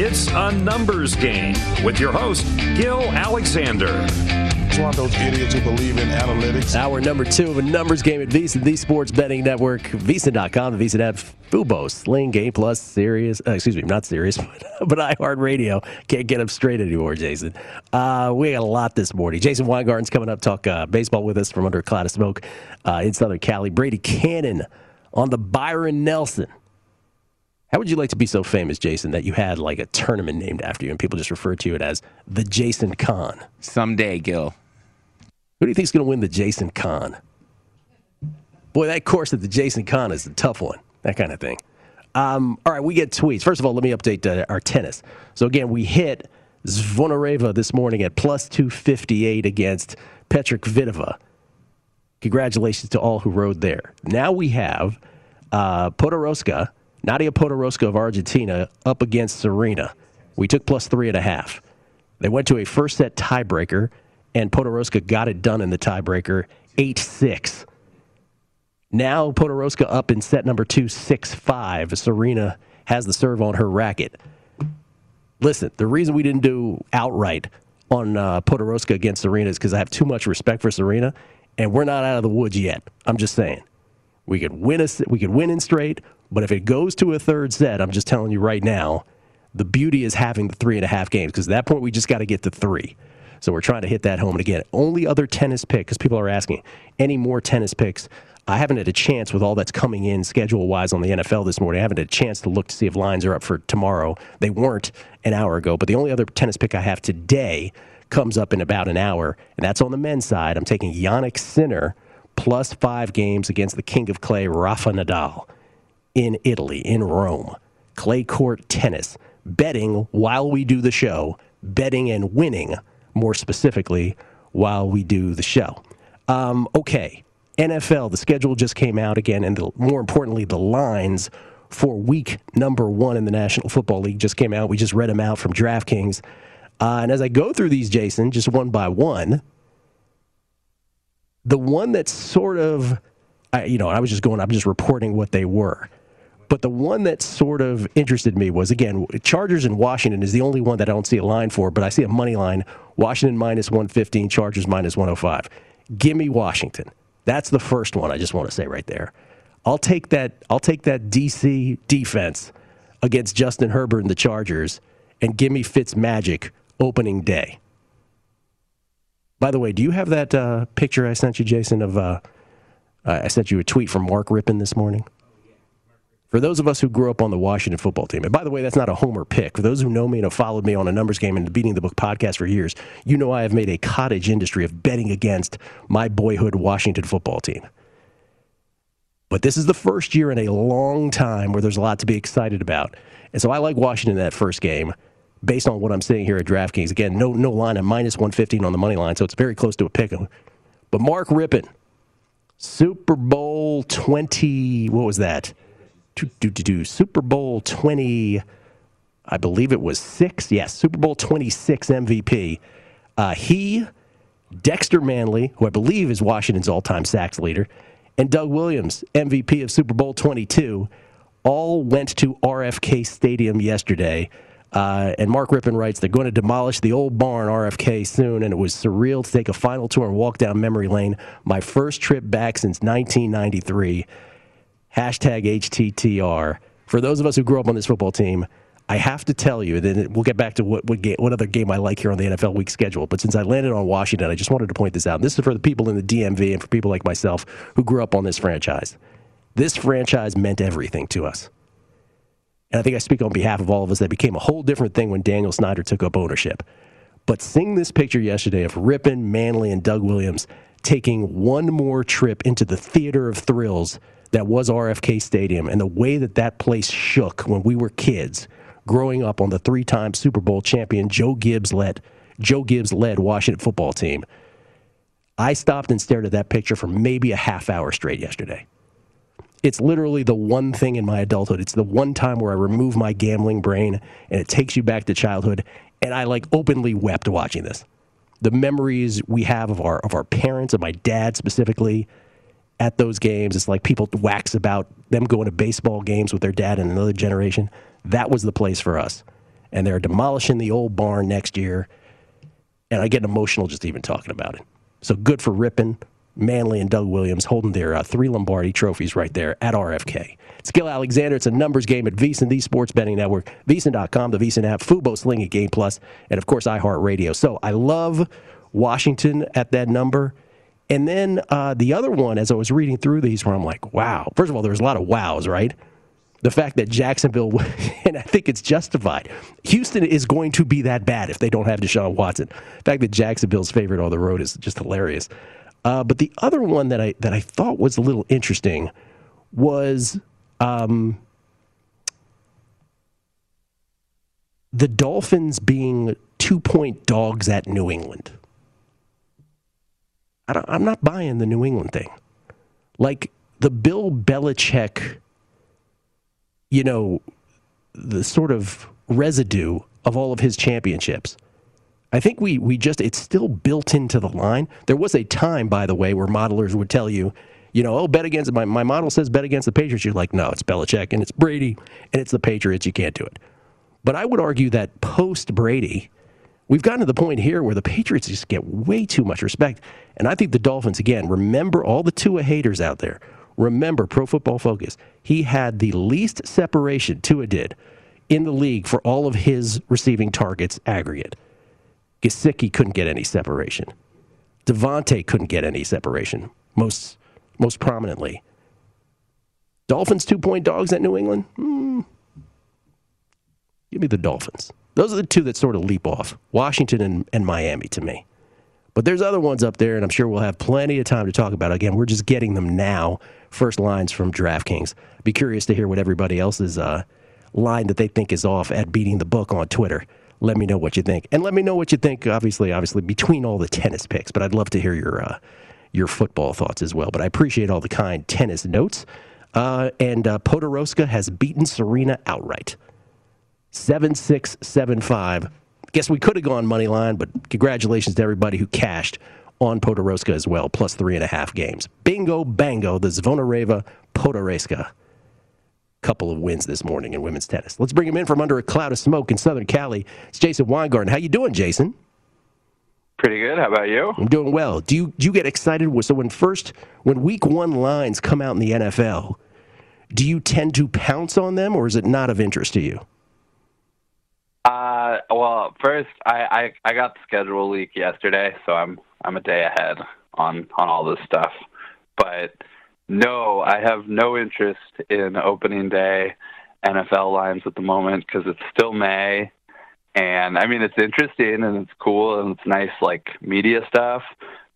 It's a numbers game with your host, Gil Alexander. It's one of those idiots who believe in analytics. Hour number two of a numbers game at VSiN, the Sports Betting Network, VSiN.com, the VSiN app, Fubo, Sling, Game Plus, Sirius, uh, excuse me, not Sirius, but, but iHeartRadio. Can't get them straight anymore, Jason. Uh, we got a lot this morning. Jason Weingarten's coming up, talk uh, baseball with us from under a cloud of smoke uh, in Southern Cali. Brady Cannon on the Byron Nelson. How would you like to be so famous, Jason, that you had like a tournament named after you and people just refer to it as the Jason Con? Someday, Gil. Who do you think's going to win the Jason Con? Boy, that course at the Jason Con is a tough one. That kind of thing. Um, all right, we get tweets. First of all, let me update uh, our tennis. So again, we hit Zvonareva this morning at plus 258 against Petra Kvitova. Congratulations to all who rode there. Now we have uh, Podoroska, Nadia Podoroska of Argentina, up against Serena. We took plus three and a half. They went to a first set tiebreaker, and Podoroska got it done in the tiebreaker 8 6. Now Podoroska up in set number two, 6 5. Serena has the serve on her racket. Listen, the reason we didn't do outright on uh, Podoroska against Serena is because I have too much respect for Serena, and we're not out of the woods yet. I'm just saying. We could win a, we could win in straight, but if it goes to a third set, I'm just telling you right now, the beauty is having the three and a half games because at that point we just got to get to three. So we're trying to hit that home. And again, only other tennis pick because people are asking any more tennis picks. I haven't had a chance with all that's coming in schedule wise on the NFL this morning. I haven't had a chance to look to see if lines are up for tomorrow. They weren't an hour ago, but the only other tennis pick I have today comes up in about an hour, and that's on the men's side. I'm taking Jannik Sinner plus five games against the King of Clay, Rafa Nadal, in Italy, in Rome. Clay court tennis. Betting while we do the show, betting and winning more specifically while we do the show. Um, okay, NFL, the schedule just came out again, and the, more importantly, the lines for week number one in the National Football League just came out. We just read them out from DraftKings. Uh, and as I go through these, Jason, just one by one, the one that's sort of, I, you know, I was just going, I'm just reporting what they were. But the one that sort of interested me was again, Chargers in Washington is the only one that I don't see a line for, but I see a money line Washington minus 115, Chargers minus 105. Give me Washington. That's the first one I just want to say right there. I'll take that I'll take that DC defense against Justin Herbert and the Chargers and give me Fitz Magic opening day. By the way, do you have that uh, picture I sent you, Jason, of uh, I sent you a tweet from Mark Rypien this morning? For those of us who grew up on the Washington football team, and by the way, that's not a homer pick. For those who know me and have followed me on a numbers game and the Beating the Book podcast for years, you know I have made a cottage industry of betting against my boyhood Washington football team. But this is the first year in a long time where there's a lot to be excited about. And so I like Washington in that first game based on what I'm seeing here at DraftKings. Again, no, no line at minus 115 on the money line, so it's very close to a pick. But Mark Rypien, Super Bowl 20, what was that? do, do, do, do, Super Bowl 20, I believe it was six. Yes, Super Bowl 26 MVP. Uh, he, Dexter Manley, who I believe is Washington's all time sacks leader, and Doug Williams, MVP of Super Bowl 22, all went to RFK Stadium yesterday. Uh, and Mark Rypien writes, they're going to demolish the old barn RFK soon, and it was surreal to take a final tour and walk down memory lane. My first trip back since 1993 hashtag HTTR. For those of us who grew up on this football team, I have to tell you, then we'll get back to what, what, game, what other game I like here on the NFL week schedule. But since I landed on Washington, I just wanted to point this out. And this is for the people in the DMV and for people like myself who grew up on this franchise. This franchise meant everything to us. And I think I speak on behalf of all of us that became a whole different thing when Daniel Snyder took up ownership. But seeing this picture yesterday of Rypien, Manley, and Doug Williams taking one more trip into the theater of thrills that was RFK Stadium and the way that that place shook when we were kids growing up on the three-time Super Bowl champion Joe Gibbs led Joe Gibbs led Washington football team. I stopped and stared at that picture for maybe a half hour straight yesterday. It's literally the one thing in my adulthood. It's the one time where I remove my gambling brain and it takes you back to childhood and I like openly wept watching this. The memories we have of our of our parents, of my dad specifically, at those games. It's like people wax about them going to baseball games with their dad and another generation. That was the place for us. and they're demolishing the old barn next year. And I get emotional just even talking about it. So good for Rypien, Manley, and Doug Williams holding their uh, three Lombardi trophies right there at RFK. It's Gil Alexander. It's a numbers game at VSiN, the Sports Betting Network, VSiN.com, the VSiN app, Fubo, Sling, and Game Plus, and of course iHeartRadio. So I love Washington at that number. And then uh, the other one, as I was reading through these, where I'm like, wow. First of all, there was a lot of wows, right? The fact that Jacksonville, and I think it's justified. Houston is going to be that bad if they don't have Deshaun Watson. The fact that Jacksonville's favorite on the road is just hilarious. Uh, but the other one that I that I thought was a little interesting was um, the Dolphins being two point dogs at New England. I am not buying the New England thing. Like the Bill Belichick, you know, the sort of residue of all of his championships. I think we we just it's still built into the line. There was a time, by the way, where modelers would tell you, you know, oh, bet against my my model says bet against the Patriots. You're like, no, it's Belichick and it's Brady and it's the Patriots. You can't do it. But I would argue that post Brady, we've gotten to the point here where the Patriots just get way too much respect. And I think the Dolphins, again, remember all the Tua haters out there. Remember, Pro Football Focus, he had the least separation, Tua did, in the league for all of his receiving targets aggregate. Gesicki couldn't get any separation. Davante couldn't get any separation, most, most prominently. Dolphins two point dogs at New England? Mm. Give me the Dolphins. Those are the two that sort of leap off Washington and, and Miami to me. But there's other ones up there, and I'm sure we'll have plenty of time to talk about. Again, we're just getting them now. First lines from DraftKings. Be curious to hear what everybody else's uh, line that they think is off at beating the book on Twitter. Let me know what you think, and let me know what you think. Obviously, obviously between all the tennis picks, but I'd love to hear your uh, your football thoughts as well. But I appreciate all the kind tennis notes. Uh, and uh, Podoroska has beaten Serena outright. 7675. Guess we could have gone money line, but congratulations to everybody who cashed on Podoroska as well, plus three and a half games. Bingo, bango, the Zvonareva Podoroska. Couple of wins this morning in women's tennis. Let's bring him in from under a cloud of smoke in Southern Cali. It's Jason Weingarten. How you doing, Jason? Pretty good. How about you? I'm doing well. Do you do you get excited? So when first when week one lines come out in the NFL, do you tend to pounce on them, or is it not of interest to you? Uh, well, first I, I I got the schedule leak yesterday, so I'm I'm a day ahead on on all this stuff. But no, I have no interest in opening day NFL lines at the moment because it's still May, and I mean it's interesting and it's cool and it's nice like media stuff,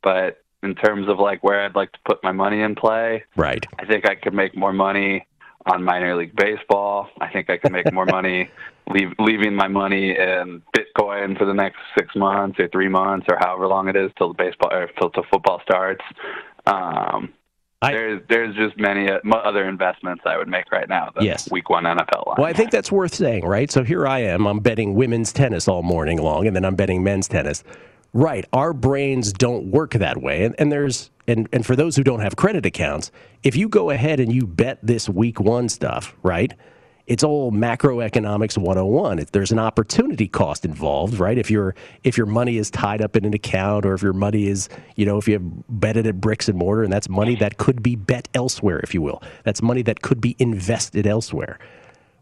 but in terms of like where I'd like to put my money in play, right? I think I could make more money on minor league baseball. I think I can make more money leave, leaving my money in Bitcoin for the next six months or three months or however long it is till the baseball or till, till football starts. Um, I, there's there's just many uh, other investments I would make right now. yes. Week one NFL line. Well, I think that's worth saying, right? So here I am. I'm betting women's tennis all morning long, and then I'm betting men's tennis. Right. Our brains don't work that way. And, and there's and, and for those who don't have credit accounts, if you go ahead and you bet this week one stuff, right? It's all macroeconomics 101. If there's an opportunity cost involved, right? If your if your money is tied up in an account or if your money is, you know, if you have betted at bricks and mortar and that's money that could be bet elsewhere, if you will. That's money that could be invested elsewhere.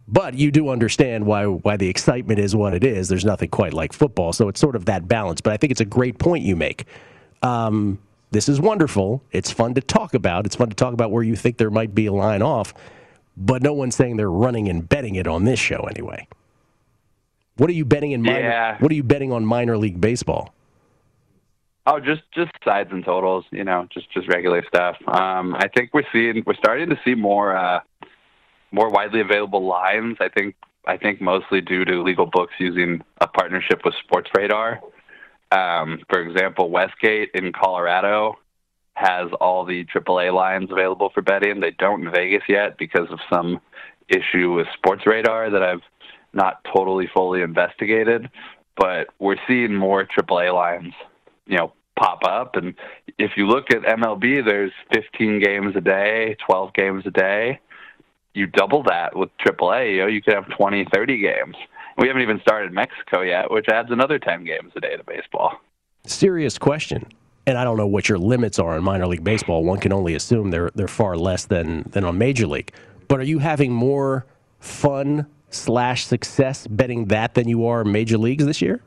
But you do understand why why the excitement is what it is. There's nothing quite like football, so it's sort of that balance. But I think it's a great point you make. Um, this is wonderful. It's fun to talk about. It's fun to talk about where you think there might be a line off, but no one's saying they're running and betting it on this show anyway. What are you betting in minor? Yeah. What are you betting on minor league baseball? Oh, just just sides and totals. You know, just just regular stuff. Um, I think we're seeing we're starting to see more. Uh, more widely available lines. I think I think mostly due to legal books using a partnership with Sports Radar. Um, for example, Westgate in Colorado has all the AAA lines available for betting. They don't in Vegas yet because of some issue with Sports Radar that I've not totally fully investigated. But we're seeing more AAA lines, you know, pop up. And if you look at MLB, there's 15 games a day, 12 games a day you double that with AAA, you know, you could have 20, 30 games. we haven't even started Mexico yet, which adds another 10 games a day to baseball. Serious question. And I don't know what your limits are in minor league baseball. One can only assume they're they're far less than than on major league. But are you having more fun slash success betting that than you are major leagues this year?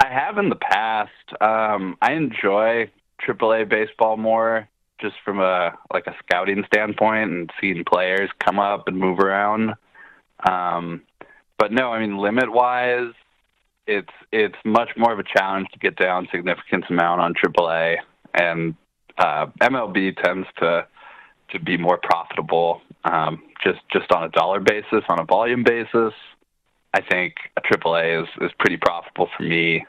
I have in the past. Um, I enjoy AAA baseball more, just from a like a scouting standpoint and seeing players come up and move around. Um, but no, I mean limit wise, it's it's much more of a challenge to get down significant amount on AAA, and uh, MLB tends to to be more profitable um, just just on a dollar basis, on a volume basis. I think a AAA is is pretty profitable for me,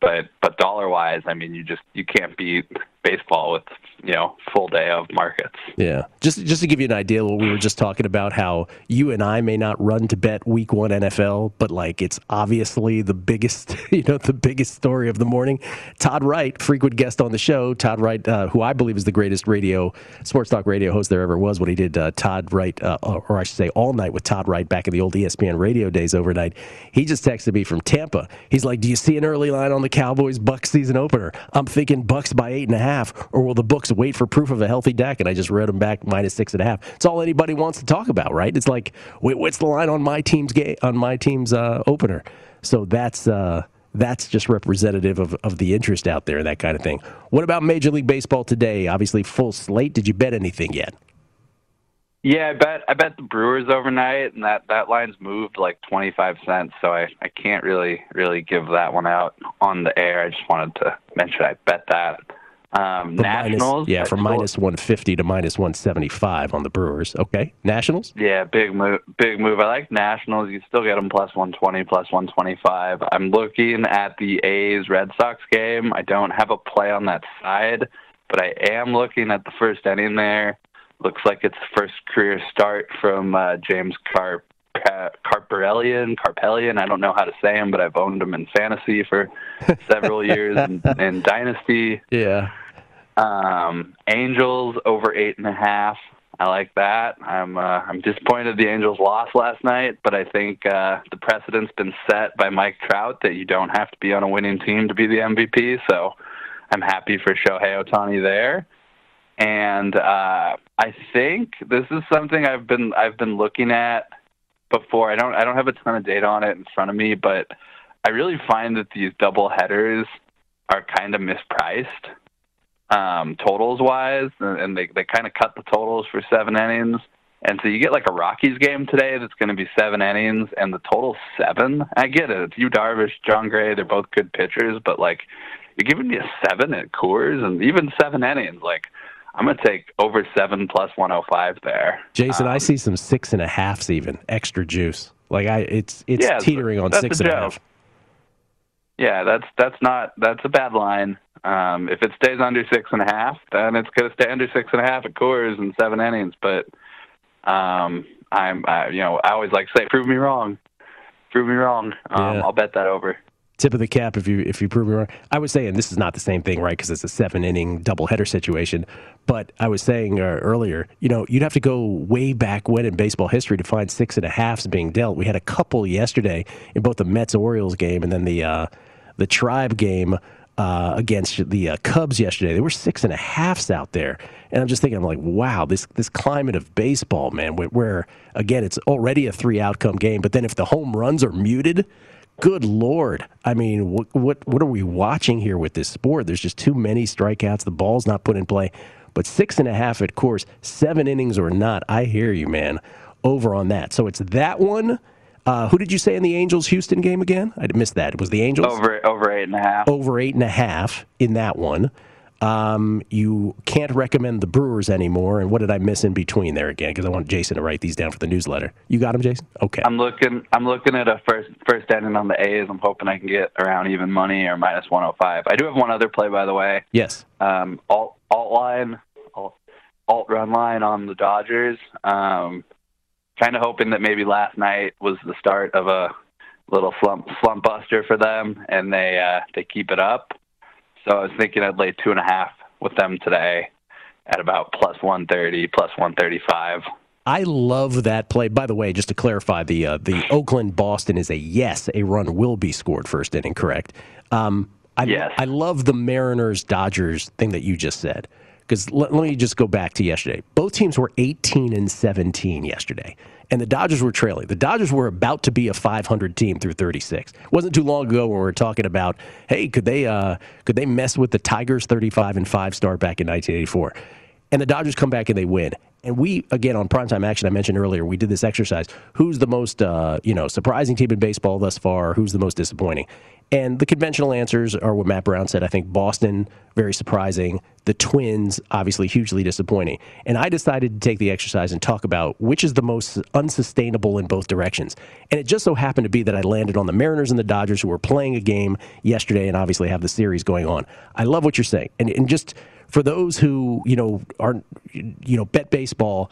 but but dollar wise, I mean, you just you can't beat baseball with you know full day of markets. Yeah, just just to give you an idea, what we were just talking about how you and I may not run to bet Week One NFL, but like it's obviously the biggest you know the biggest story of the morning. Todd Wright, frequent guest on the show, Todd Wright, uh, who I believe is the greatest radio sports talk radio host there ever was when he did uh, Todd Wright, uh, or I should say All Night with Todd Wright back in the old ESPN radio days overnight. He just texted me from Tampa. He's like, "Do you see an early line on the Cowboys Bucks season opener?" I'm thinking Bucks by eight and a half half, or will the books wait for proof of a healthy deck? And I just read them back minus six and a half. It's all anybody wants to talk about, right? It's like, wait, what's the line on my team's game on my team's uh, opener? So that's uh, that's just representative of, of the interest out there, that kind of thing. What about Major League Baseball today? Obviously, full slate. Did you bet anything yet? Yeah, I bet I bet the Brewers overnight, and that that line's moved like twenty five cents. So I I can't really really give that one out on the air. I just wanted to mention I bet that. Um, Nationals, minus, yeah, from minus 150 to minus 175 on the Brewers. Okay, Nationals. Yeah, big move. Big move. I like Nationals. You still get them plus 120, plus 125. I'm looking at the A's Red Sox game. I don't have a play on that side, but I am looking at the first inning there. Looks like it's the first career start from uh, James Carp. Carpellian, Carpellian. I don't know how to say him, but I've owned him in fantasy for several years and, in Dynasty. Yeah. Um, Angels over eight and a half. I like that. I'm uh, I'm disappointed the Angels lost last night, but I think uh, the precedent's been set by Mike Trout that you don't have to be on a winning team to be the MVP. So I'm happy for Shohei Ohtani there. And uh, I think this is something I've been I've been looking at before. I don't I don't have a ton of data on it in front of me, but I really find that these double headers are kind of mispriced um, totals wise, and they they kind of cut the totals for seven innings. And so you get like a Rockies game today that's going to be seven innings, and the total seven. I get it. It's Yu Darvish, Jon Gray. They're both good pitchers, but like you're giving me a seven at Coors, and even seven innings. Like I'm going to take over seven plus 105 there. Jason, um, I see some six and a halfs even extra juice. Like I, it's it's yeah, teetering on six and a half. Yeah, that's that's not that's a bad line. Um, if it stays under six and a half, then it's going to stay under six and a half at Coors in seven innings. But um, I'm, I, you know, I always like to say, prove me wrong, prove me wrong. Um, yeah. I'll bet that over. Tip of the cap if you if you prove me wrong. I was saying this is not the same thing, right? Because it's a seven inning doubleheader situation. But I was saying uh, earlier, you know, you'd have to go way back when in baseball history to find six and a halfs being dealt. We had a couple yesterday in both the Mets Orioles game and then the uh, the Tribe game uh, against the uh, Cubs yesterday. There were six and a halfs out there, and I'm just thinking, I'm like, wow, this this climate of baseball, man, where, where again it's already a three outcome game, but then if the home runs are muted, good lord, I mean, what what what are we watching here with this sport? There's just too many strikeouts. The ball's not put in play. But six and a half at Coors, seven innings or not, I hear you, man. Over on that. So it's that one uh, who did you say in the Angels Houston game again? I missed that. It was the Angels over over eight and a half. Over eight and a half in that one. Um, you can't recommend the Brewers anymore. And what did I miss in between there again? Because I want Jason to write these down for the newsletter. You got them, Jason? Okay. I'm looking. I'm looking at a first first inning on the A's. I'm hoping I can get around even money or minus 105. I do have one other play, by the way. Yes. Um, alt alt line, alt, alt run line on the Dodgers. Um, kind of hoping that maybe last night was the start of a little slump slump buster for them, and they uh, they keep it up. So I was thinking I'd lay two and a half with them today at about plus 130, plus 135. I love that play. By the way, just to clarify, the uh, the Oakland Boston is a yes. A run will be scored first inning, correct? Um, I, Yes. I love the Mariners Dodgers thing that you just said because let, let me just go back to yesterday. Both teams were 18 and 17 yesterday, and the Dodgers were trailing. The Dodgers were about to be a 500 team through 36. It wasn't too long ago when we were talking about, hey, could they uh, could they mess with the Tigers 35 and five start back in 1984? And the Dodgers come back and they win. And we again on primetime action, I mentioned earlier, we did this exercise. Who's the most uh, you know surprising team in baseball thus far? Who's the most disappointing? And the conventional answers are what Matt Brown said. I think Boston, very surprising. The Twins, obviously hugely disappointing. And I decided to take the exercise and talk about which is the most unsustainable in both directions. And it just so happened to be that I landed on the Mariners and the Dodgers, who were playing a game yesterday and obviously have the series going on. I love what you're saying. And, and just for those who, you know, aren't, you know, bet baseball,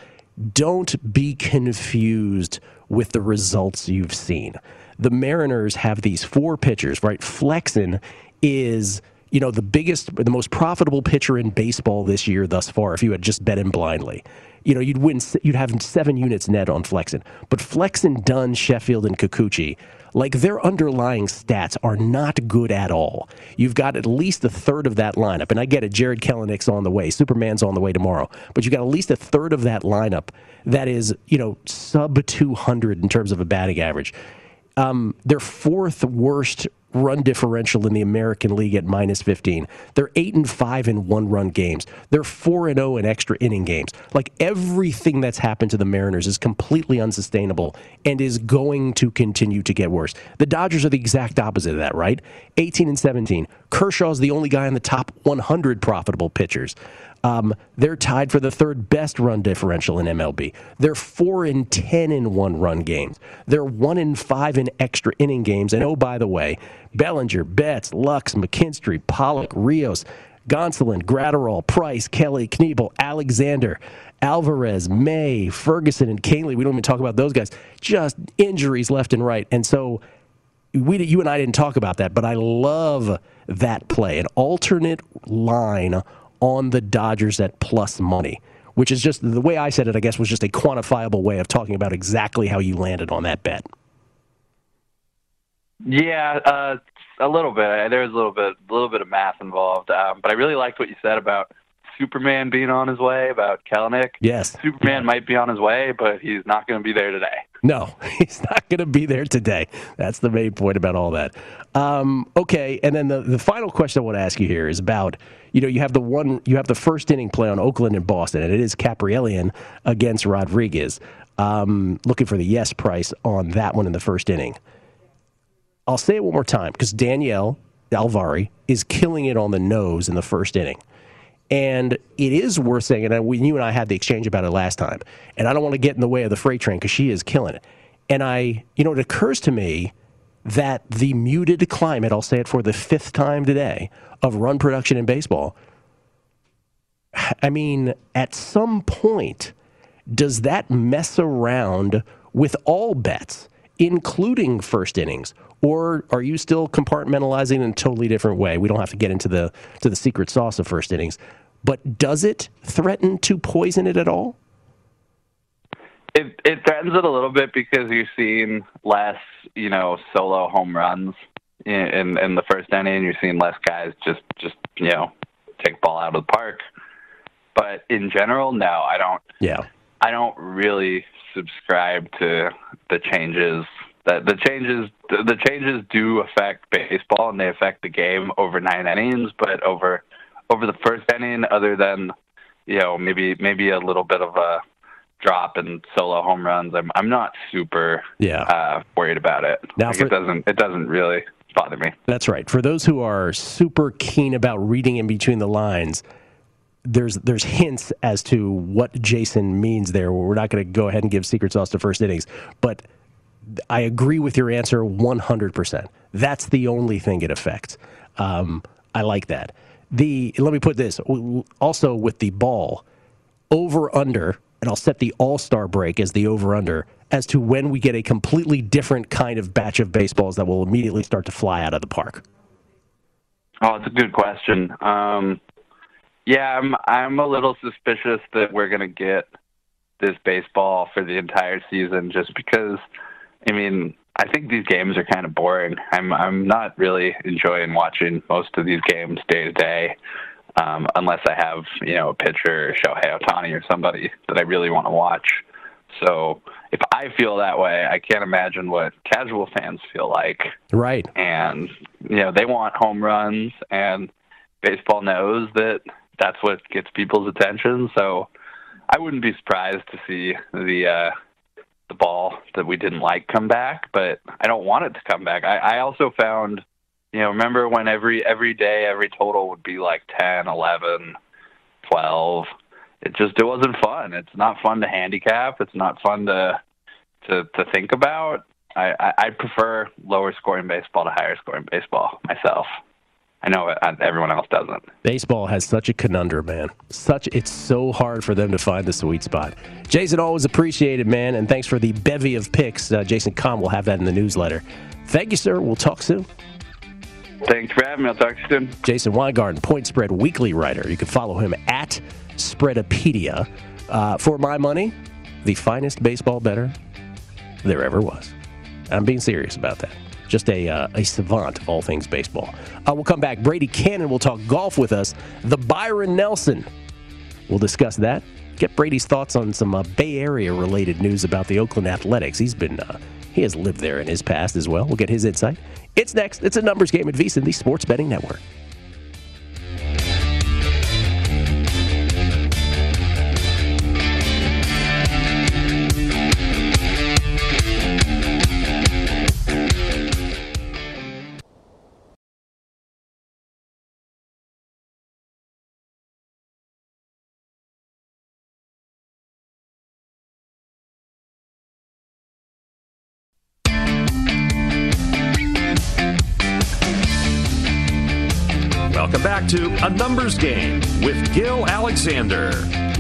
don't be confused with the results you've seen. The Mariners have these four pitchers, right? Flexen is, you know, the biggest, the most profitable pitcher in baseball this year thus far. If you had just bet him blindly, you know, you'd win, you'd have seven units net on Flexen. But Flexen, Dunn, Sheffield, and Kikuchi, like their underlying stats are not good at all. You've got at least a third of that lineup, and I get it. Jarred Kelenic's on the way, Superman's on the way tomorrow, but you've got at least a third of that lineup that is, you know, sub 200 in terms of a batting average. Um, their fourth worst run differential in the American League at minus 15. They're 8 and 5 in one run games. They're 4 and 0 in extra inning games. Like everything that's happened to the Mariners is completely unsustainable and is going to continue to get worse. The Dodgers are the exact opposite of that, right? 18 and 17. Kershaw's the only guy in the top 100 profitable pitchers. Um, they're tied for the third best run differential in MLB. They're four in ten in one run games. They're one in five in extra inning games. And oh, by the way, Bellinger, Betts, Lux, McKinstry, Pollock, Rios, Gonsolin, Graterol, Price, Kelly, Knebel, Alexander, Alvarez, May, Ferguson, and Canley. We don't even talk about those guys. Just injuries left and right. And so we, you and I didn't talk about that, but I love that play. An alternate line on the Dodgers at plus money, which is just the way I said it, I guess, was just a quantifiable way of talking about exactly how you landed on that bet. Yeah, uh, a little bit. There was a little bit, a little bit of math involved, um, but I really liked what you said about Superman being on his way, about Kelenic. Yes. Superman might be on his way, but he's not going to be there today. No, he's not going to be there today. That's the main point about all that. Um, okay, and then the, the final question I want to ask you here is about you know you have the one you have the first inning play on Oakland and Boston, and it is Kaprielian against Rodriguez. Um, looking for the yes price on that one in the first inning. I'll say it one more time because Danielle Alvari is killing it on the nose in the first inning. And it is worth saying, and we, you and I had the exchange about it last time, and I don't want to get in the way of the freight train because she is killing it. And I, you know, it occurs to me that the muted climate, I'll say it for the fifth time today, of run production in baseball, I mean, at some point, does that mess around with all bets, including first innings? Or are you still compartmentalizing in a totally different way? We don't have to get into the to the secret sauce of first innings, but does it threaten to poison it at all? It it threatens it a little bit because you're seeing less, you know, solo home runs in in, in the first inning. You're seeing less guys just just you know take ball out of the park. But in general, no, I don't. Yeah. I don't really subscribe to the changes. That the changes the, the changes do affect baseball and they affect the game over nine innings, but over over the first inning, other than you know maybe maybe a little bit of a drop and solo home runs, I'm I'm not super Yeah. uh, worried about it. Now like for- it doesn't it doesn't really bother me. That's right. For those who are super keen about reading in between the lines, there's there's hints as to what Jason means there. We're not going to go ahead and give secret sauce to first innings, but I agree with your answer 100%. That's the only thing it affects. Um, I like that. The let me put this also with the ball over under, and I'll set the All Star break as the over under as to when we get a completely different kind of batch of baseballs that will immediately start to fly out of the park. Oh, it's a good question. Um, yeah, I'm I'm a little suspicious that we're gonna get this baseball for the entire season, just because. I mean, I think these games are kind of boring. I'm I'm not really enjoying watching most of these games day to day, um, unless I have you know a pitcher, Shohei Ohtani, or somebody that I really want to watch. So if I feel that way, I can't imagine what casual fans feel like. Right. And you know they want home runs, and baseball knows that that's what gets people's attention. So I wouldn't be surprised to see the uh, the ball that we didn't like come back, but I don't want it to come back. I, I also found, you know, remember when every every day every total would be like 10, 11, 12. It just it wasn't fun. It's not fun to handicap. It's not fun to to to think about. I I, I prefer lower scoring baseball to higher scoring baseball myself. I know everyone else doesn't. Baseball has such a conundrum, man. Such it's so hard for them to find the sweet spot. Jason, always appreciated, man, and thanks for the bevy of picks. Uh, Jason Com will have that in the newsletter. Thank you, sir. We'll talk soon. Thanks for having me. I'll talk to you soon. Jason Weingarten, Point Spread Weekly writer. You can follow him at Spreadopedia. Uh, for my money, the finest baseball bettor there ever was. I'm being serious about that just a, uh, a savant of all things baseball. Uh, we'll come back. Brady Cannon will talk golf with us. The Byron Nelson. We'll discuss that. Get Brady's thoughts on some uh, Bay Area related news about the Oakland Athletics. He's been uh, he has lived there in his past as well. We'll get his insight. It's next. It's a numbers game at VSiN, the Sports Betting Network. Numbers Game with Gil Alexander.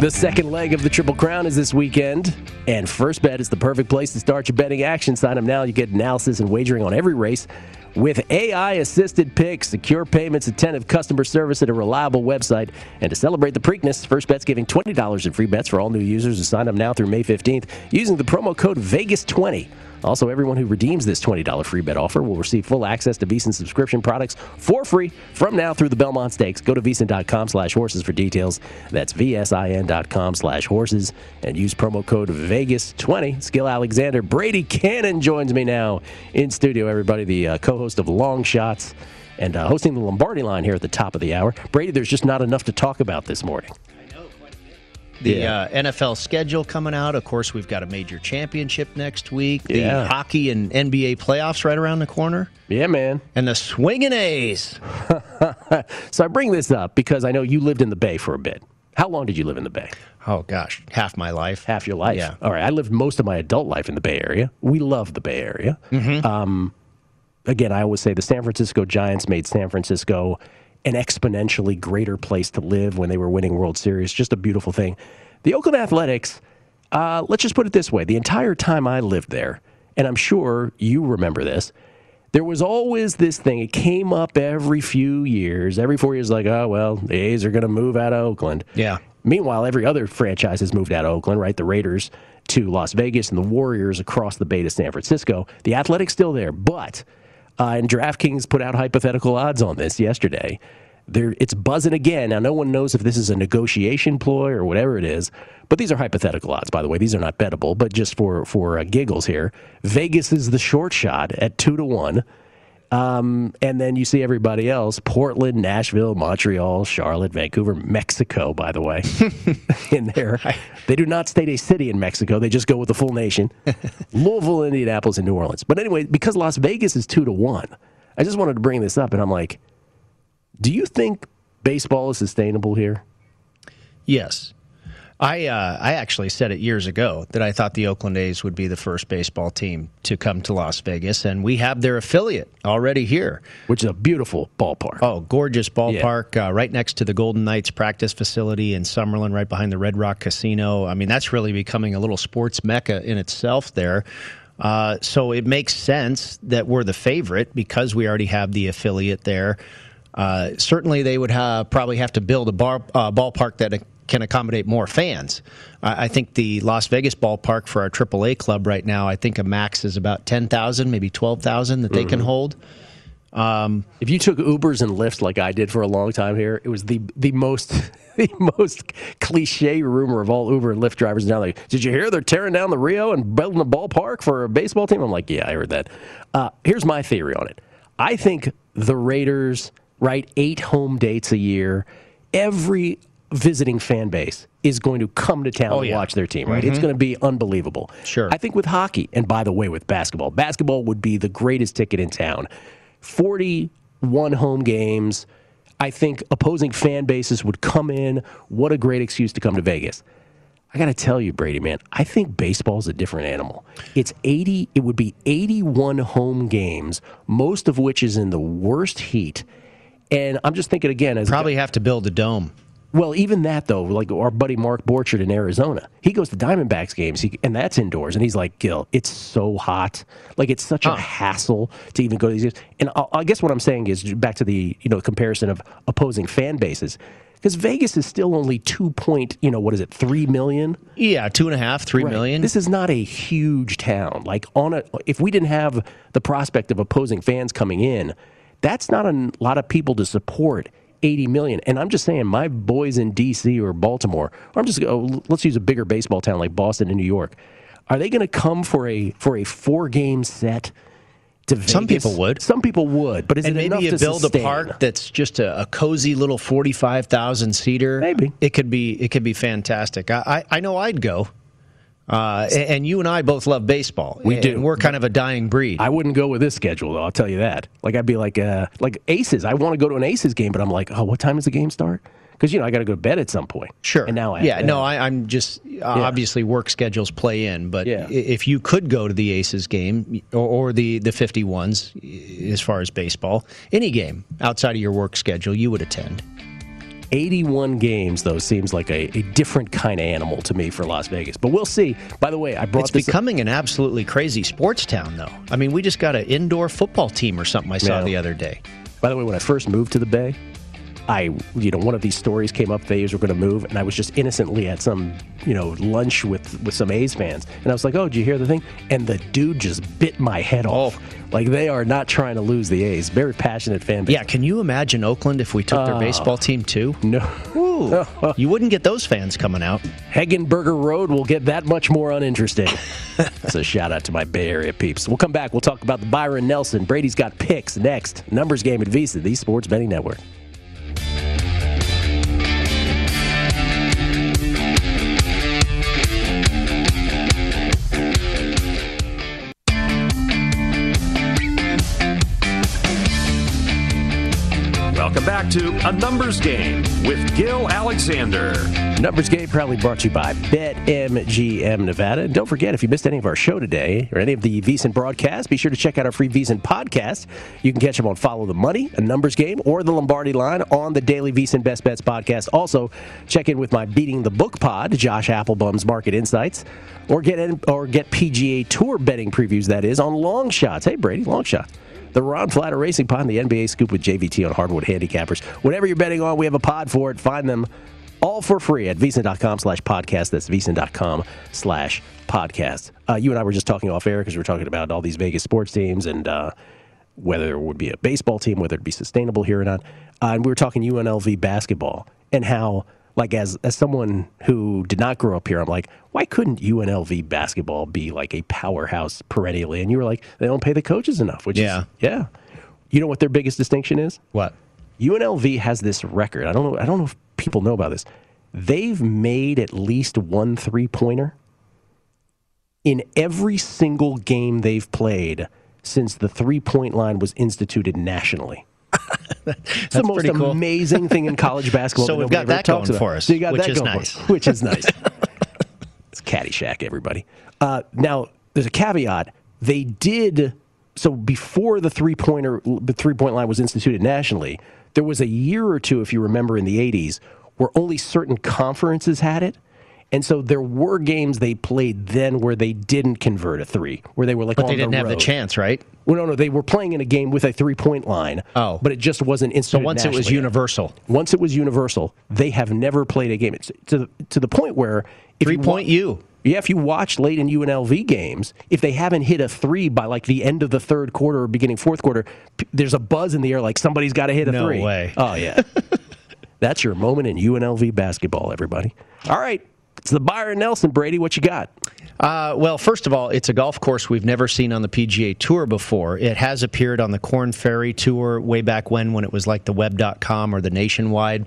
The second leg of the Triple Crown is this weekend, and First Bet is the perfect place to start your betting action. Sign up now. You get analysis and wagering on every race with AI assisted picks, secure payments, attentive customer service, and a reliable website. And to celebrate the Preakness, First Bet's giving $20 in free bets for all new users who sign up now through May 15th using the promo code VEGAS20. Also, everyone who redeems this $20 free bet offer will receive full access to VSiN subscription products for free from now through the Belmont Stakes. Go to VSiN.com slash horses for details. That's VSIN.com slash horses and use promo code VEGAS20. Skill Alexander. Brady Cannon joins me now in studio, everybody, the uh, co-host of Long Shots and uh, hosting the Lombardi line here at the top of the hour. Brady, there's just not enough to talk about this morning the yeah. uh, NFL schedule coming out. Of course, we've got a major championship next week. The yeah. hockey and NBA playoffs right around the corner. Yeah, man. And the swinging A's. so I bring this up because I know you lived in the Bay for a bit. How long did you live in the Bay? Oh gosh, half my life. Half your life. Yeah. All right. I lived most of my adult life in the Bay Area. We love the Bay Area. Mm-hmm. Um, again, I always say the San Francisco Giants made San Francisco an exponentially greater place to live when they were winning World Series. Just a beautiful thing. The Oakland Athletics, uh, let's just put it this way the entire time I lived there, and I'm sure you remember this, there was always this thing. It came up every few years, every four years, like, oh, well, the A's are going to move out of Oakland. Yeah. Meanwhile, every other franchise has moved out of Oakland, right? The Raiders to Las Vegas and the Warriors across the bay to San Francisco. The Athletics still there, but, uh, and DraftKings put out hypothetical odds on this yesterday there, it's buzzing again. Now, no one knows if this is a negotiation ploy or whatever it is, but these are hypothetical odds, by the way. These are not bettable, but just for for uh, giggles here, Vegas is the short shot at two to one. Um, and then you see everybody else Portland, Nashville, Montreal, Charlotte, Vancouver, Mexico, by the way, in there. They do not state a city in Mexico, they just go with the full nation Louisville, Indianapolis, and New Orleans. But anyway, because Las Vegas is two to one, I just wanted to bring this up, and I'm like, do you think baseball is sustainable here? Yes. I uh, I actually said it years ago that I thought the Oakland A's would be the first baseball team to come to Las Vegas, and we have their affiliate already here, which is a beautiful ballpark. Oh, gorgeous ballpark, yeah. uh, right next to the Golden Knights practice facility in Summerlin, right behind the Red Rock Casino. I mean, that's really becoming a little sports mecca in itself there. Uh, so it makes sense that we're the favorite because we already have the affiliate there. Uh, certainly, they would have, probably have to build a bar, uh, ballpark that can accommodate more fans. I, I think the Las Vegas ballpark for our AAA club right now, I think a max is about ten thousand, maybe twelve thousand that they can hold. If you took Ubers and Lyft like I did for a long time here, it was the the most the most cliche rumor of all Uber and Lyft drivers now. Like, did you hear they're tearing down the Rio and building a ballpark for a baseball team? I'm like, yeah, I heard that. Uh, here's my theory on it. I think the Raiders, right, eight home dates a year, every visiting fan base is going to come to town oh, and yeah. watch their team, right? It's mm-hmm. going to be unbelievable. Sure. I think with hockey, and by the way, with basketball, basketball would be the greatest ticket in town. 41 home games. I think opposing fan bases would come in. What a great excuse to come to Vegas. I got to tell you, Brady, man, I think baseball's a different animal. It's 80, it would be 81 home games, most of which is in the worst heat. And I'm just thinking again, as Probably have to build a dome. Well, even that though, like our buddy Mark Borchard in Arizona, he goes to Diamondbacks games, he, and that's indoors, and he's like, "Gil, it's so hot, like it's such a hassle to even go to these." games." And I, I guess what I'm saying is back to the you know comparison of opposing fan bases, because Vegas is still only two point, you know, what is it, three million? Yeah, two and a half, three Right. million. This is not a huge town. Like on a, if we didn't have the prospect of opposing fans coming in, that's not a lot of people to support 80 million. And I'm just saying, my boys in D.C. or Baltimore, or I'm just oh, let's use a bigger baseball town like Boston and New York. Are they going to come for a for a four game set? Some people would. Some people would, but is and it enough maybe you to build sustain? a park that's just a, a cozy little forty-five thousand seater. Maybe. it could be. It could be fantastic. I, I, I know I'd go. Uh, and, you and I both love baseball. We do. We're kind of a dying breed. I wouldn't go with this schedule though. I'll tell you that. Like I'd be like, uh, like Aces. I want to go to an Aces game, but I'm like, oh, what time does the game start? Because you know I got to go to bed at some point. Sure. And now I yeah, to- no, I, I'm just obviously work schedules play in, but Yeah. if you could go to the Aces game or, or the the 51s, as far as baseball, any game outside of your work schedule, you would attend. 81 games though seems like a, a different kind of animal to me for Las Vegas. But we'll see. By the way, I brought this It's becoming an absolutely crazy sports town, though. I mean, we just got an indoor football team or something I saw Yeah. the other day. By the way, when I first moved to the Bay, I, you know, one of these stories came up. They were going to move, and I was just innocently at some, you know, lunch with with some A's fans, and I was like, "Oh, did you hear the thing?" And the dude just bit my head oh. off. Like they are not trying to lose the A's. Very passionate fan base. Yeah, can you imagine Oakland if we took their uh, baseball team too? No. Ooh, you wouldn't get those fans coming out. Hegenberger Road will get that much more uninteresting. A shout out to my Bay Area peeps. We'll come back. We'll talk about the Byron Nelson. Brady's got picks next. Numbers game at VSiN, the Sports Betting Network. Back to A Numbers Game with Gil Alexander. Numbers game proudly brought to you by BetMGM Nevada. And don't forget, if you missed any of our show today or any of the VSiN broadcasts, be sure to check out our free VSiN podcast. You can catch them on Follow the Money, a numbers game, or the Lombardi line on the daily VSiN Best Bets podcast. Also, check in with my Beating the Book pod, Josh Appelbaum's Market Insights, or get in, or get PGA Tour betting previews. That is on Long Shots. Hey Brady, Long Shots. The Ron Flatter Racing Pod, the NBA Scoop with JVT on Hardwood Handicappers. Whatever you're betting on, we have a pod for it. Find them all for free at VSiN.com slash podcast. That's VSiN.com slash podcast. Uh, you and I were just talking off air because we were talking about all these Vegas sports teams and uh, whether it would be a baseball team, whether it'd be sustainable here or not. Uh, and we were talking UNLV basketball and how, like, as, as someone who did not grow up here, I'm like, why couldn't UNLV basketball be like a powerhouse perennially? And you were like, they don't pay the coaches enough, which Yeah. is, yeah. You know what their biggest distinction is? What? UNLV has this record. I don't know. I don't know if people know about this. They've made at least one three pointer in every single game they've played since the three point line was instituted nationally. It's the most cool. amazing thing in college basketball. So that we've got that going about. for us, So you got which that is going nice. for which is nice. it's Caddyshack, everybody. Uh, now, there's a caveat. They did so before the three pointer, the three point line was instituted nationally. There was a year or two, if you remember, in the '80s, where only certain conferences had it, And so there were games they played then where they didn't convert a three, where they were like, But they didn't the have the chance, right? Well, no, no, they were playing in a game with a three point line. Oh. but it just wasn't instant. So once it was universal, once it was universal, they have never played a game. It's to the, to the point where if three you point wa- you. Yeah, if you watch late in UNLV games, if they haven't hit a three by like the end of the third quarter or beginning fourth quarter, p- there's a buzz in the air like somebody's got to hit a No three. way. Oh yeah, that's your moment in UNLV basketball, everybody. All right, it's the Byron Nelson Brady. What you got? Uh, well, first of all, it's a golf course we've never seen on the PGA Tour before. It has appeared on the Corn Ferry Tour way back when, when it was like the Web.com or the Nationwide.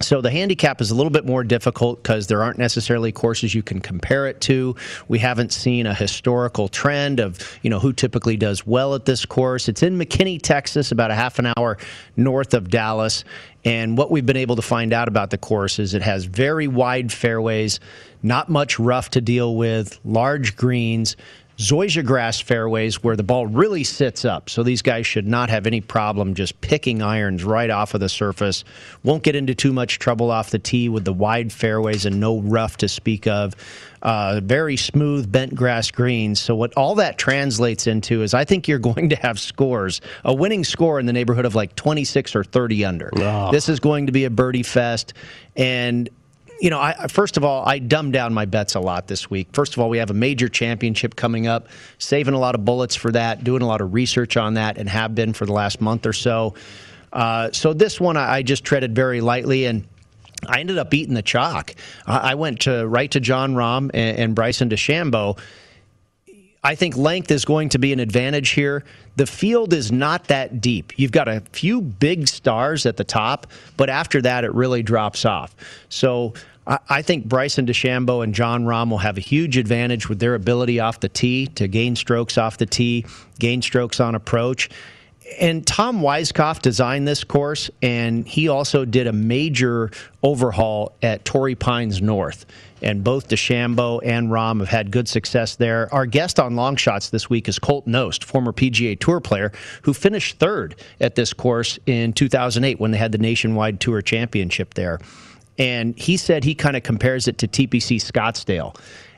So the handicap is a little bit more difficult because there aren't necessarily courses you can compare it to. We haven't seen a historical trend of you know who typically does well at this course. It's in McKinney, Texas, about a half an hour north of Dallas. And what we've been able to find out about the course is it has very wide fairways, not much rough to deal with, large greens. Zoysia grass fairways where the ball really sits up. So these guys should not have any problem just picking irons right off of the surface. Won't get into too much trouble off the tee with the wide fairways and no rough to speak of. Uh, very smooth bent grass greens. So what all that translates into is I think you're going to have scores, a winning score in the neighborhood of like 26 or 30 under. This is going to be a birdie fest. And you know, I, first of all, I dumbed down my bets a lot this week. First of all, we have a major championship coming up, saving a lot of bullets for that, doing a lot of research on that, and have been for the last month or so. Uh, so this one, I, I just treaded very lightly and. I ended up eating the chalk. I went to right to Jon Rahm and, and Bryson DeChambeau. I think length is going to be an advantage here. The field is not that deep. You've got a few big stars at the top, but after that, it really drops off. So I, think Bryson DeChambeau and Jon Rahm will have a huge advantage with their ability off the tee to gain strokes off the tee, gain strokes on approach. And Tom Weiskopf designed this course, and he also did a major overhaul at Torrey Pines North. And both DeChambeau and Rahm have had good success there. Our guest on Long Shots this week is Colt Knost, former PGA Tour player, who finished third at this course in 2008 when they had the Nationwide Tour Championship there. And he said he kind of compares it to TPC Scottsdale.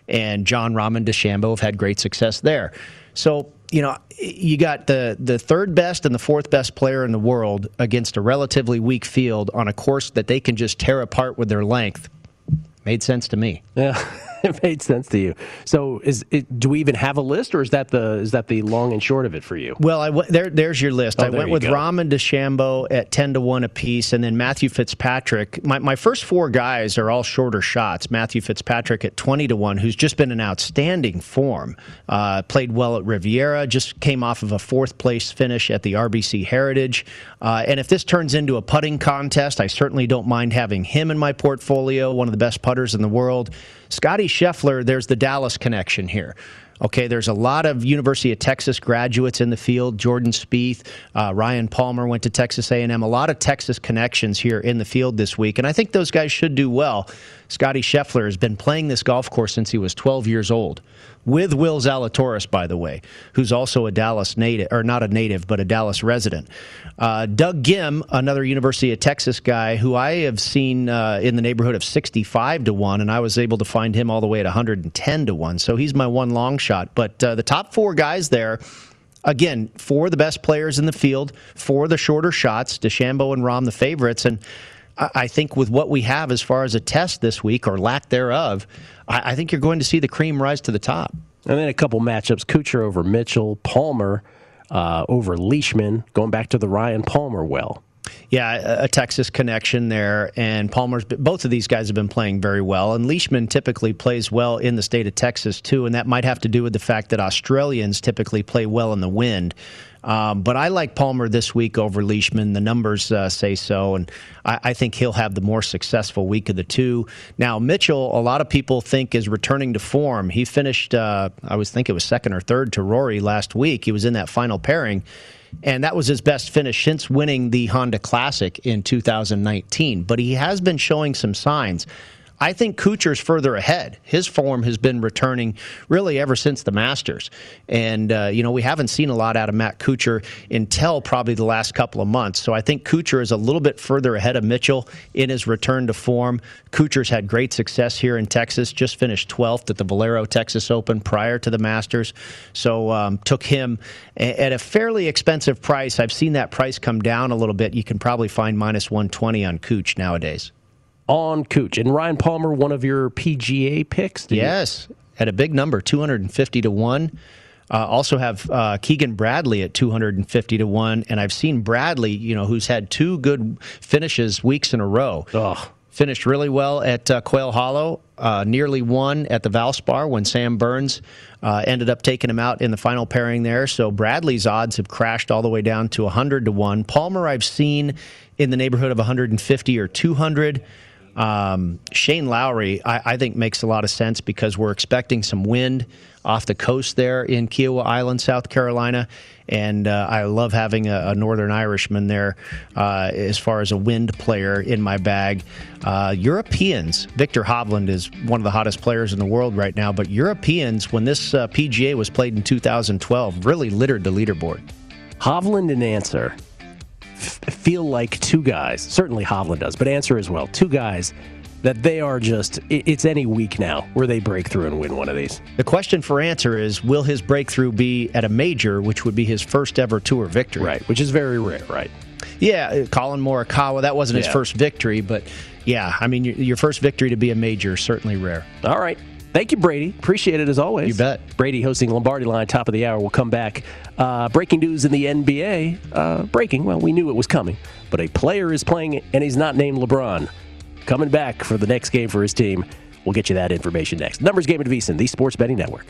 And Jon Rahm and DeChambeau have had great success there. So, you know, you got the, the third best and the fourth best player in the world against a relatively weak field on a course that they can just tear apart with their length. Made sense to me. Yeah, it made sense to you. So, is it, do we even have a list, or is that the is that the long and short of it for you? Well, I w- there, there's your list. Oh, I went with go. Rahm and DeChambeau at 10 to 1 apiece, and then Matthew Fitzpatrick. My, my first four guys are all shorter shots. Matthew Fitzpatrick at 20 to 1, who's just been in outstanding form. Uh, played well at Riviera, just came off of a fourth place finish at the RBC Heritage. Uh, and if this turns into a putting contest, I certainly don't mind having him in my portfolio, one of the best putters in the world. Scottie Scheffler, there's the Dallas connection here. Okay, there's a lot of University of Texas graduates in the field. Jordan Spieth, uh, Ryan Palmer went to Texas A&M. A lot of Texas connections here in the field this week, and I think those guys should do well. Scottie Scheffler has been playing this golf course since he was 12 years old, with Will Zalatoris, by the way, who's also a Dallas native, or not a native, but a Dallas resident. Uh, Doug Ghim, another University of Texas guy who I have seen uh, in the neighborhood of 65 to 1, and I was able to find him all the way at 110 to 1. So he's my one long shot. But uh, the top four guys there, again, four of the best players in the field, four of the shorter shots, DeChambeau and Rahm the favorites. And I think with what we have as far as a test this week, or lack thereof, I I think you're going to see the cream rise to the top. And then a couple matchups: Kuchar over Mitchell, Palmer uh, over Leishman. Going back to the Ryan Palmer well. Yeah, a Texas connection there, and Palmer's. Both of these guys have been playing very well, and Leishman typically plays well in the state of Texas too, and that might have to do with the fact that Australians typically play well in the wind. Um, but I like Palmer this week over Leishman. The numbers uh, say so, and I, I think he'll have the more successful week of the two. Now Mitchell, a lot of people think is returning to form. He finished, uh, I was think it was second or third to Rory last week. He was in that final pairing and that was his best finish since winning the Honda Classic in 2019. But he has been showing some signs. I think Kuchar's further ahead. His form has been returning really ever since the Masters. And, uh, you know, we haven't seen a lot out of Matt Kuchar until probably the last couple of months. So I think Kuchar is a little bit further ahead of Mitchell in his return to form. Kuchar's had great success here in Texas, just finished 12th at the Valero Texas Open prior to the Masters. So um, took him at a fairly expensive price. I've seen that price come down a little bit. You can probably find minus 120 on Cooch nowadays on Cooch. And Ryan Palmer, one of your PGA picks? Yes, you? at a big number, 250 to 1. Uh, also have uh, Keegan Bradley at 250 to 1. And I've seen Bradley, you know, who's had two good finishes weeks in a row. Oh. Finished really well at uh, Quail Hollow, uh, nearly won at the Valspar when Sam Burns uh, ended up taking him out in the final pairing there. So Bradley's odds have crashed all the way down to 100 to 1. Palmer, I've seen in the neighborhood of 150 or 200. Um, Shane Lowry, I, I, think, makes a lot of sense because we're expecting some wind off the coast there in Kiawah Island, South Carolina. And uh, I love having a, a Northern Irishman there uh, as far as a wind player in my bag. Uh, Europeans, Viktor Hovland is one of the hottest players in the world right now, but Europeans, when this uh, PGA was played in 2012, really littered the leaderboard. Hovland and Ancer feel like two guys. Certainly Hovland does, but Ancer as well. Two guys that they are just it's any week now where they break through and win one of these. The question for Ancer is will his breakthrough be at a major, which would be his first ever tour victory? Right, which is very rare, right? Yeah, uh, Colin Collin Morikawa, that wasn't yeah. his first victory, but yeah, I mean your first victory to be a major certainly rare. All right. Thank you, Brady. Appreciate it as always. You bet. Brady hosting Lombardi Line, top of the hour. We'll come back. Uh, breaking news in the NBA. Uh, breaking, well, we knew it was coming, but a player is playing and he's not named LeBron. Coming back for the next game for his team. We'll get you that information next. Numbers Game at VSiN, the Sports Betting Network.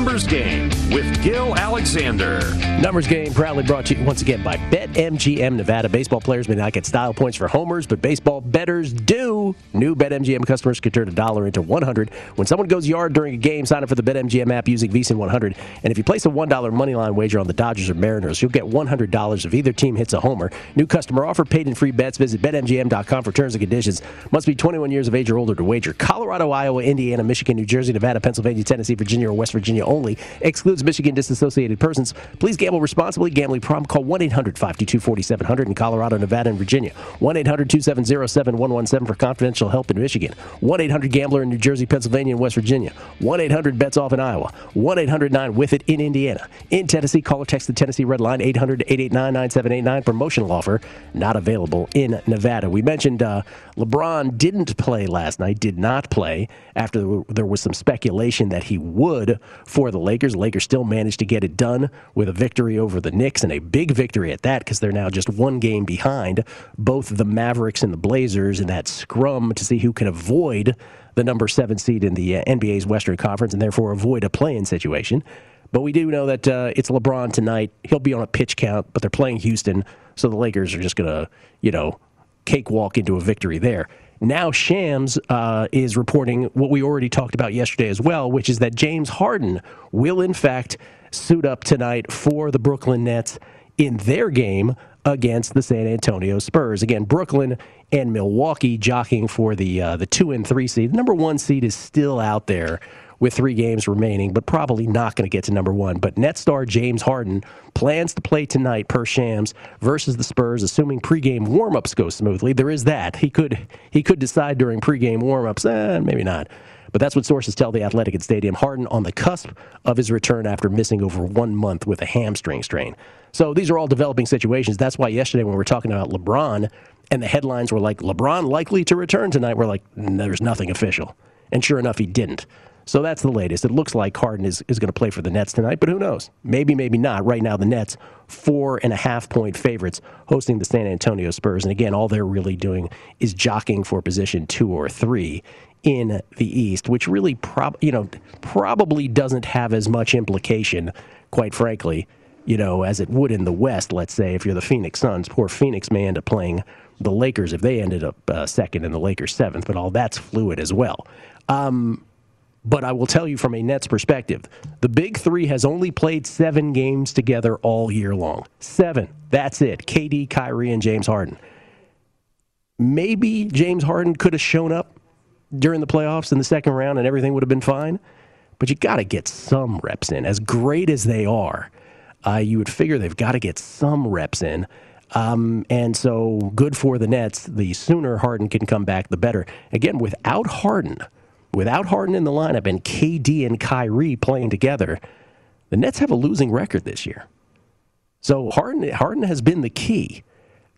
Numbers Game with Gil Alexander. Numbers Game proudly brought to you once again by BetMGM Nevada. Baseball players may not get style points for homers, but baseball bettors do. New BetMGM customers can turn a dollar into 100 when someone goes yard during a game. Sign up for the BetMGM app using VSiN 100, and if you place a $1 money line wager on the Dodgers or Mariners, you'll get $100 if either team hits a homer. New customer offer, paid in free bets. Visit BetMGM.com for terms and conditions. Must be 21 years of age or older to wager. Colorado, Iowa, Indiana, Michigan, New Jersey, Nevada, Pennsylvania, Tennessee. Tennessee, Virginia, or West Virginia only. Excludes Michigan disassociated persons. Please gamble responsibly. Gambling problem. Call 1 800 522 4700 in Colorado, Nevada, and Virginia. 1 800 270 7117 for confidential help in Michigan. 1 800 Gambler in New Jersey, Pennsylvania, and West Virginia. 1 800 Bets Off in Iowa. 1 800 9 With It in Indiana. In Tennessee, call or text the Tennessee Red Line 800 889 9789. Promotional offer not available in Nevada. We mentioned uh, LeBron didn't play last night, did not play after there was some speculation that he would for the Lakers. The Lakers still managed to get it done with a victory over the Knicks and a big victory at that because they're now just one game behind both the Mavericks and the Blazers in that scrum to see who can avoid the number seven seed in the uh, NBA's Western Conference and therefore avoid a play in situation. But we do know that uh, it's LeBron tonight. He'll be on a pitch count, but they're playing Houston, so the Lakers are just going to, you know, cakewalk into a victory there. Now, Shams uh, is reporting what we already talked about yesterday as well, which is that James Harden will, in fact, suit up tonight for the Brooklyn Nets in their game against the San Antonio Spurs. Again, Brooklyn and Milwaukee jockeying for the uh, the two and three seed. The number one seed is still out there with three games remaining, but probably not going to get to number one. But net star James Harden plans to play tonight per Shams versus the Spurs, assuming pregame warmups go smoothly. There is that. He could he could decide during pregame warmups, eh, maybe not. But that's what sources tell the Athletic at Stadium. Harden on the cusp of his return after missing over one month with a hamstring strain. So these are all developing situations. That's why yesterday when we were talking about LeBron and the headlines were like, LeBron likely to return tonight, we're like, there's nothing official. And sure enough, he didn't. So that's the latest. It looks like Harden is, is going to play for the Nets tonight, but who knows? Maybe, maybe not. Right now, the Nets, four and a half point favorites, hosting the San Antonio Spurs. And again, all they're really doing is jockeying for position two or three in the East, which really, prob- you know, probably doesn't have as much implication, quite frankly, you know, as it would in the West. Let's say if you're the Phoenix Suns, poor Phoenix may end up playing the Lakers if they ended up uh, second and the Lakers seventh, but all that's fluid as well. Um, but I will tell you from a Nets perspective, the Big Three has only played seven games together all year long. Seven. That's it. KD, Kyrie, and James Harden. Maybe James Harden could have shown up during the playoffs in the second round and everything would have been fine. But you got to get some reps in. As great as they are, uh, you would figure they've got to get some reps in. Um, and so good for the Nets. The sooner Harden can come back, the better. Again, without Harden, without Harden in the lineup and KD and Kyrie playing together, the Nets have a losing record this year. So Harden, Harden has been the key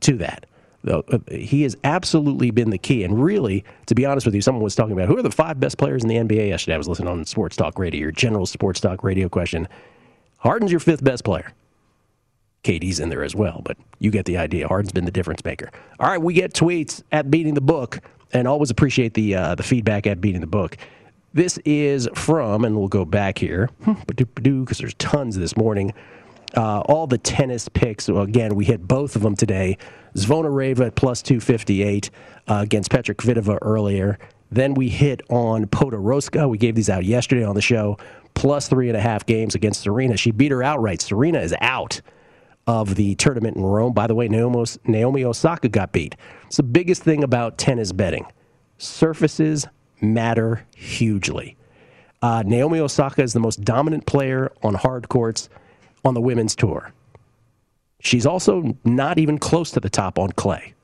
to that. Uh, he has absolutely been the key. And really, to be honest with you, someone was talking about who are the five best players in the NBA yesterday. I was listening on Sports Talk Radio, your general Sports Talk Radio question. Harden's your fifth best player. KD's in there as well, but you get the idea. Harden's been the difference maker. All right, we get tweets at Beating the Book, and always appreciate the uh, the feedback at Beating the Book. This is from, and we'll go back here because there's tons this morning. Uh, all the tennis picks. Well, again, we hit both of them today. Zvonareva at plus 258 uh, against Petra Kvitova earlier. Then we hit on Podoroska. We gave these out yesterday on the show. Plus three and a half games against Serena. She beat her outright. Serena is out of the tournament in Rome. By the way, Naomi, Osaka got beat. It's the biggest thing about tennis betting. Surfaces matter hugely. Uh, Naomi Osaka is the most dominant player on hard courts on the women's tour. She's also not even close to the top on clay.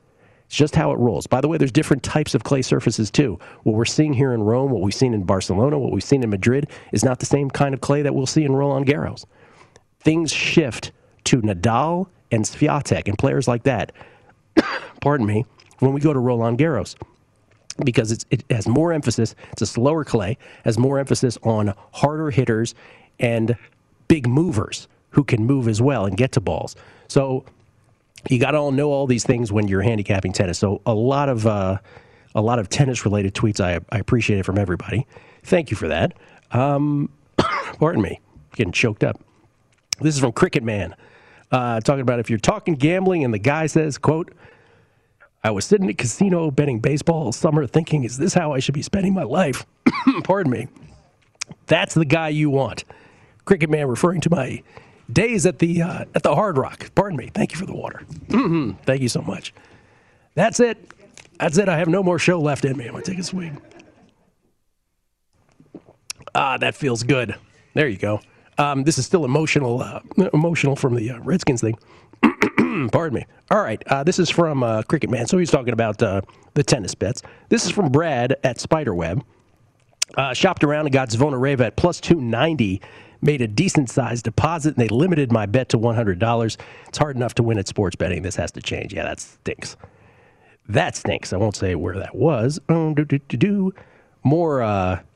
It's just how it rolls. By the way, there's different types of clay surfaces too. What we're seeing here in Rome, what we've seen in Barcelona, what we've seen in Madrid is not the same kind of clay that we'll see in Roland Garros. Things shift to Nadal and Swiatek and players like that. pardon me, when we go to Roland Garros because it has more emphasis. It's a slower clay, has more emphasis on harder hitters and big movers who can move as well and get to balls. So you got to all know all these things when you're handicapping tennis. So a lot of uh, a lot of tennis related tweets. I, I appreciate it from everybody. Thank you for that. Um, pardon me, getting choked up. This is from Cricket Man, uh, talking about if you're talking gambling and the guy says, "quote." I was sitting at casino betting baseball all summer thinking, is this how I should be spending my life? Pardon me. That's the guy you want. Cricket Man referring to my days at the uh, at the Hard Rock. Pardon me. Thank you for the water. Mm-hmm. Thank you so much. That's it. That's it. I have no more show left in me. I'm gonna take a swig. Ah, that feels good. There you go. Um, this is still emotional, uh, emotional from the uh, Redskins thing. Pardon me. All right, uh, this is from uh, Cricket Man. So he's talking about uh, the tennis bets. This is from Brad at Spiderweb. Uh, shopped around and got Zvonareva at plus 290 made a decent sized deposit and they limited my bet to $100. It's hard enough to win at sports betting. This has to change. Yeah, that stinks. That stinks. I won't say where that was. Um, do, do, do, do. More,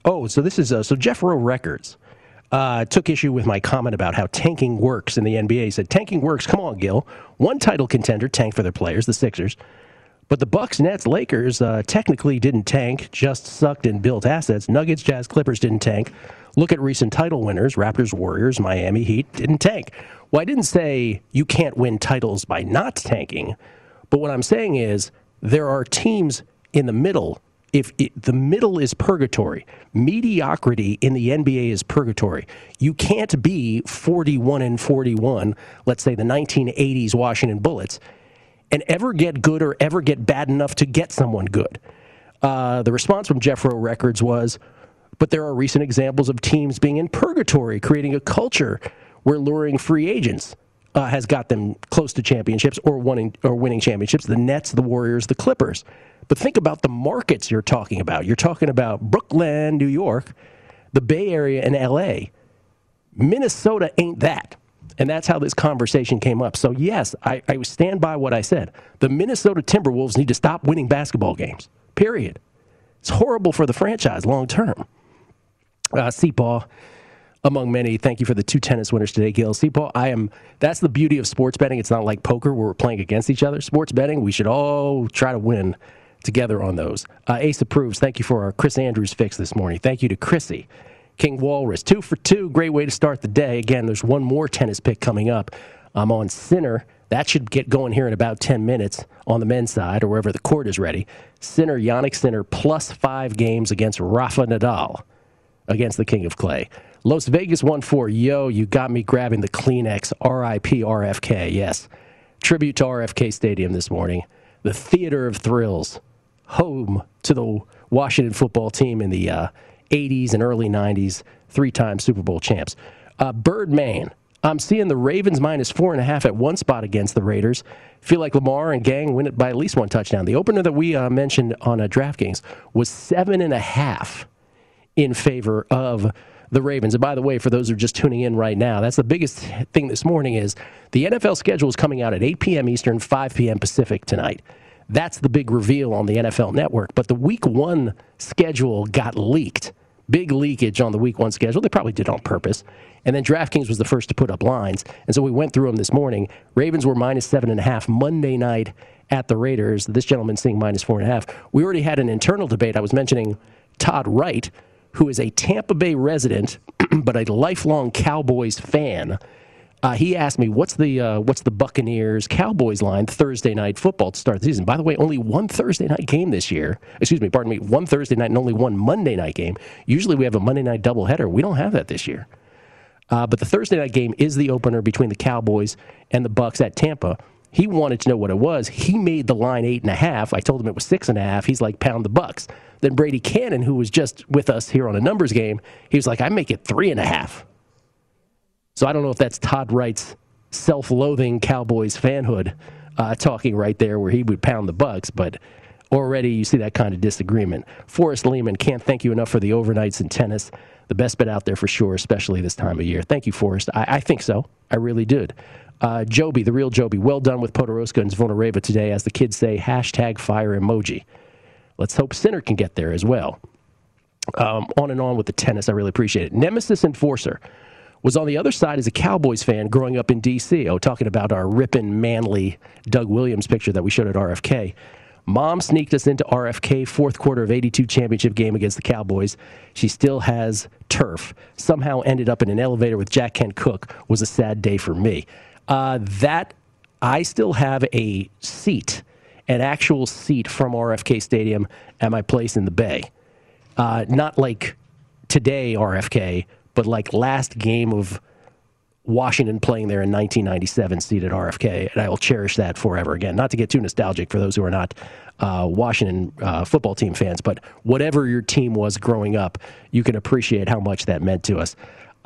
oh, so this is, so Jeffro Records uh, took issue with my comment about how tanking works in the NBA. He said, tanking works. Come on, Gil. One title contender tanked for their players, the Sixers. But the Bucks, Nets, Lakers uh, technically didn't tank, just sucked and built assets. Nuggets, Jazz, Clippers didn't tank. Look at recent title winners Raptors, Warriors, Miami Heat didn't tank. Well, I didn't say you can't win titles by not tanking, but what I'm saying is there are teams in the middle. If it, the middle is purgatory, mediocrity in the NBA is purgatory. You can't be 41 and 41, let's say the 1980s Washington Bullets, and ever get good or ever get bad enough to get someone good. Uh, the response from Jeffro Records was, but there are recent examples of teams being in purgatory, creating a culture where luring free agents uh, has got them close to championships or winning or winning championships. The Nets, the Warriors, the Clippers. But think about the markets you're talking about. You're talking about Brooklyn, New York, the Bay Area, and L.A. Minnesota ain't that. And that's how this conversation came up. So, yes, I, I stand by what I said. The Minnesota Timberwolves need to stop winning basketball games, period. It's horrible for the franchise long term. Uh, Seapaw, among many, thank you for the two tennis winners today, Gil. Seapaw, I am. That's the beauty of sports betting. It's not like poker where we're playing against each other. Sports betting, we should all try to win together on those. Uh, Ace approves. Thank you for our Chris Andrews fix this morning. Thank you to Chrissy. King Walrus, two for two. Great way to start the day. Again, there's one more tennis pick coming up. I'm on Sinner. That should get going here in about 10 minutes on the men's side or wherever the court is ready. Sinner, Jannik Sinner, plus five games against Rafa Nadal against the King of Clay. Las Vegas 1 4. Yo, you got me grabbing the Kleenex. RIP RFK. Yes. Tribute to RFK Stadium this morning. The theater of thrills. Home to the Washington football team in the uh, 80s and early 90s. Three time Super Bowl champs. Uh, Birdman I'm seeing the Ravens minus four and a half at one spot against the Raiders. Feel like Lamar and gang win it by at least one touchdown. The opener that we uh, mentioned on uh, DraftKings was seven and a half in favor of the Ravens. And by the way, for those who are just tuning in right now, that's the biggest thing this morning is the NFL schedule is coming out at 8 p.m. Eastern, 5 p.m. Pacific tonight. That's the big reveal on the NFL Network. But the Week One schedule got leaked. Big leakage on the Week One schedule. They probably did on purpose. And then DraftKings was the first to put up lines. And so we went through them this morning. Ravens were minus seven and a half Monday night at the Raiders. This gentleman seeing minus four and a half. We already had an internal debate. I was mentioning Todd Wright, who is a Tampa Bay resident, but a lifelong Cowboys fan. Uh, he asked me, "What's the uh, what's the Buccaneers Cowboys line Thursday night football to start the season?" By the way, only one Thursday night game this year. Excuse me, pardon me, one Thursday night and only one Monday night game. Usually we have a Monday night doubleheader. We don't have that this year. Uh, but the Thursday night game is the opener between the Cowboys and the Bucks at Tampa. He wanted to know what it was. He made the line eight and a half. I told him it was six and a half. He's like, pound the Bucks. Then Brady Cannon, who was just with us here on a numbers game, he was like, I make it three and a half. So I don't know if that's Todd Wright's self-loathing Cowboys fanhood uh, talking right there, where he would pound the Bucks, but already you see that kind of disagreement. Forrest Lehman can't thank you enough for the overnights in tennis the best bet out there for sure, especially this time of year. Thank you, Forrest. I, I think so. I really did. Uh, Joby, the real Joby, well done with Podoroska and Zvonareva today, as the kids say, hashtag fire emoji. Let's hope Sinner can get there as well. Um, on and on with the tennis. I really appreciate it. Nemesis Enforcer was on the other side as a Cowboys fan growing up in D.C. Oh, talking about our ripping, manly Doug Williams picture that we showed at RFK. Mom sneaked us into RFK fourth quarter of 82 championship game against the Cowboys. She still has turf. Somehow ended up in an elevator with Jack Kent Cooke was a sad day for me. Uh, that I still have a seat, an actual seat from RFK Stadium at my place in the Bay. Uh, not like today RFK, but like last game of Washington playing there in 1997, seated RFK, and I will cherish that forever. Again, not to get too nostalgic for those who are not uh, Washington uh, football team fans, but whatever your team was growing up, you can appreciate how much that meant to us.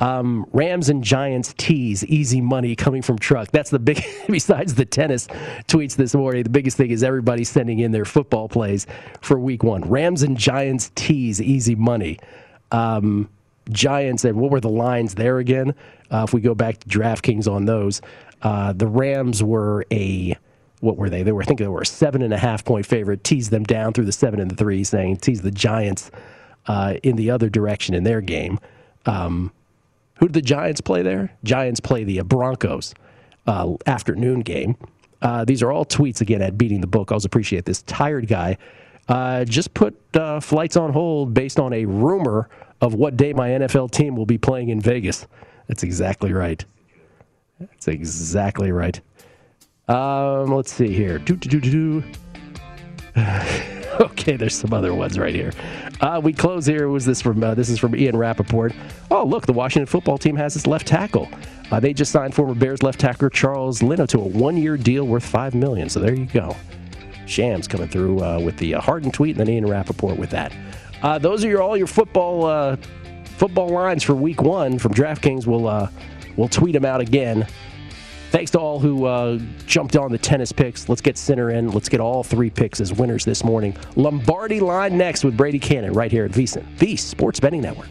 Um, Rams and Giants tease easy money coming from truck. That's the big. besides the tennis tweets this morning, the biggest thing is everybody sending in their football plays for Week One. Rams and Giants tease easy money. Um, Giants and what were the lines there again? Uh, if we go back to DraftKings on those, uh, the Rams were a what were they? They were I think they were a seven and a half point favorite. Teased them down through the seven and the three, saying tease the Giants uh, in the other direction in their game. Um, who did the Giants play there? Giants play the Broncos uh, afternoon game. Uh, these are all tweets again at beating the book. I always appreciate this. Tired guy uh, just put flights on hold based on a rumor of what day my NFL team will be playing in Vegas. That's exactly right. That's exactly right. Um, let's see here. Do, do, do, do. okay, there's some other ones right here. Uh, we close here. Was this from? Uh, this is from Ian Rapoport. Oh, look, the Washington football team has its left tackle. Uh, they just signed former Bears left tackle Charles Leno to a one-year deal worth five million. So there you go. Shams coming through uh, with the uh, Harden tweet, and then Ian Rapoport with that. Uh, those are your all your football football lines for Week One from DraftKings. We'll we'll tweet them out again. Thanks to all who uh, jumped on the tennis picks. Let's get Sinner in. Let's get all three picks as winners this morning. Lombardi line next with Brady Cannon right here at VSiN, the Sports Betting Network.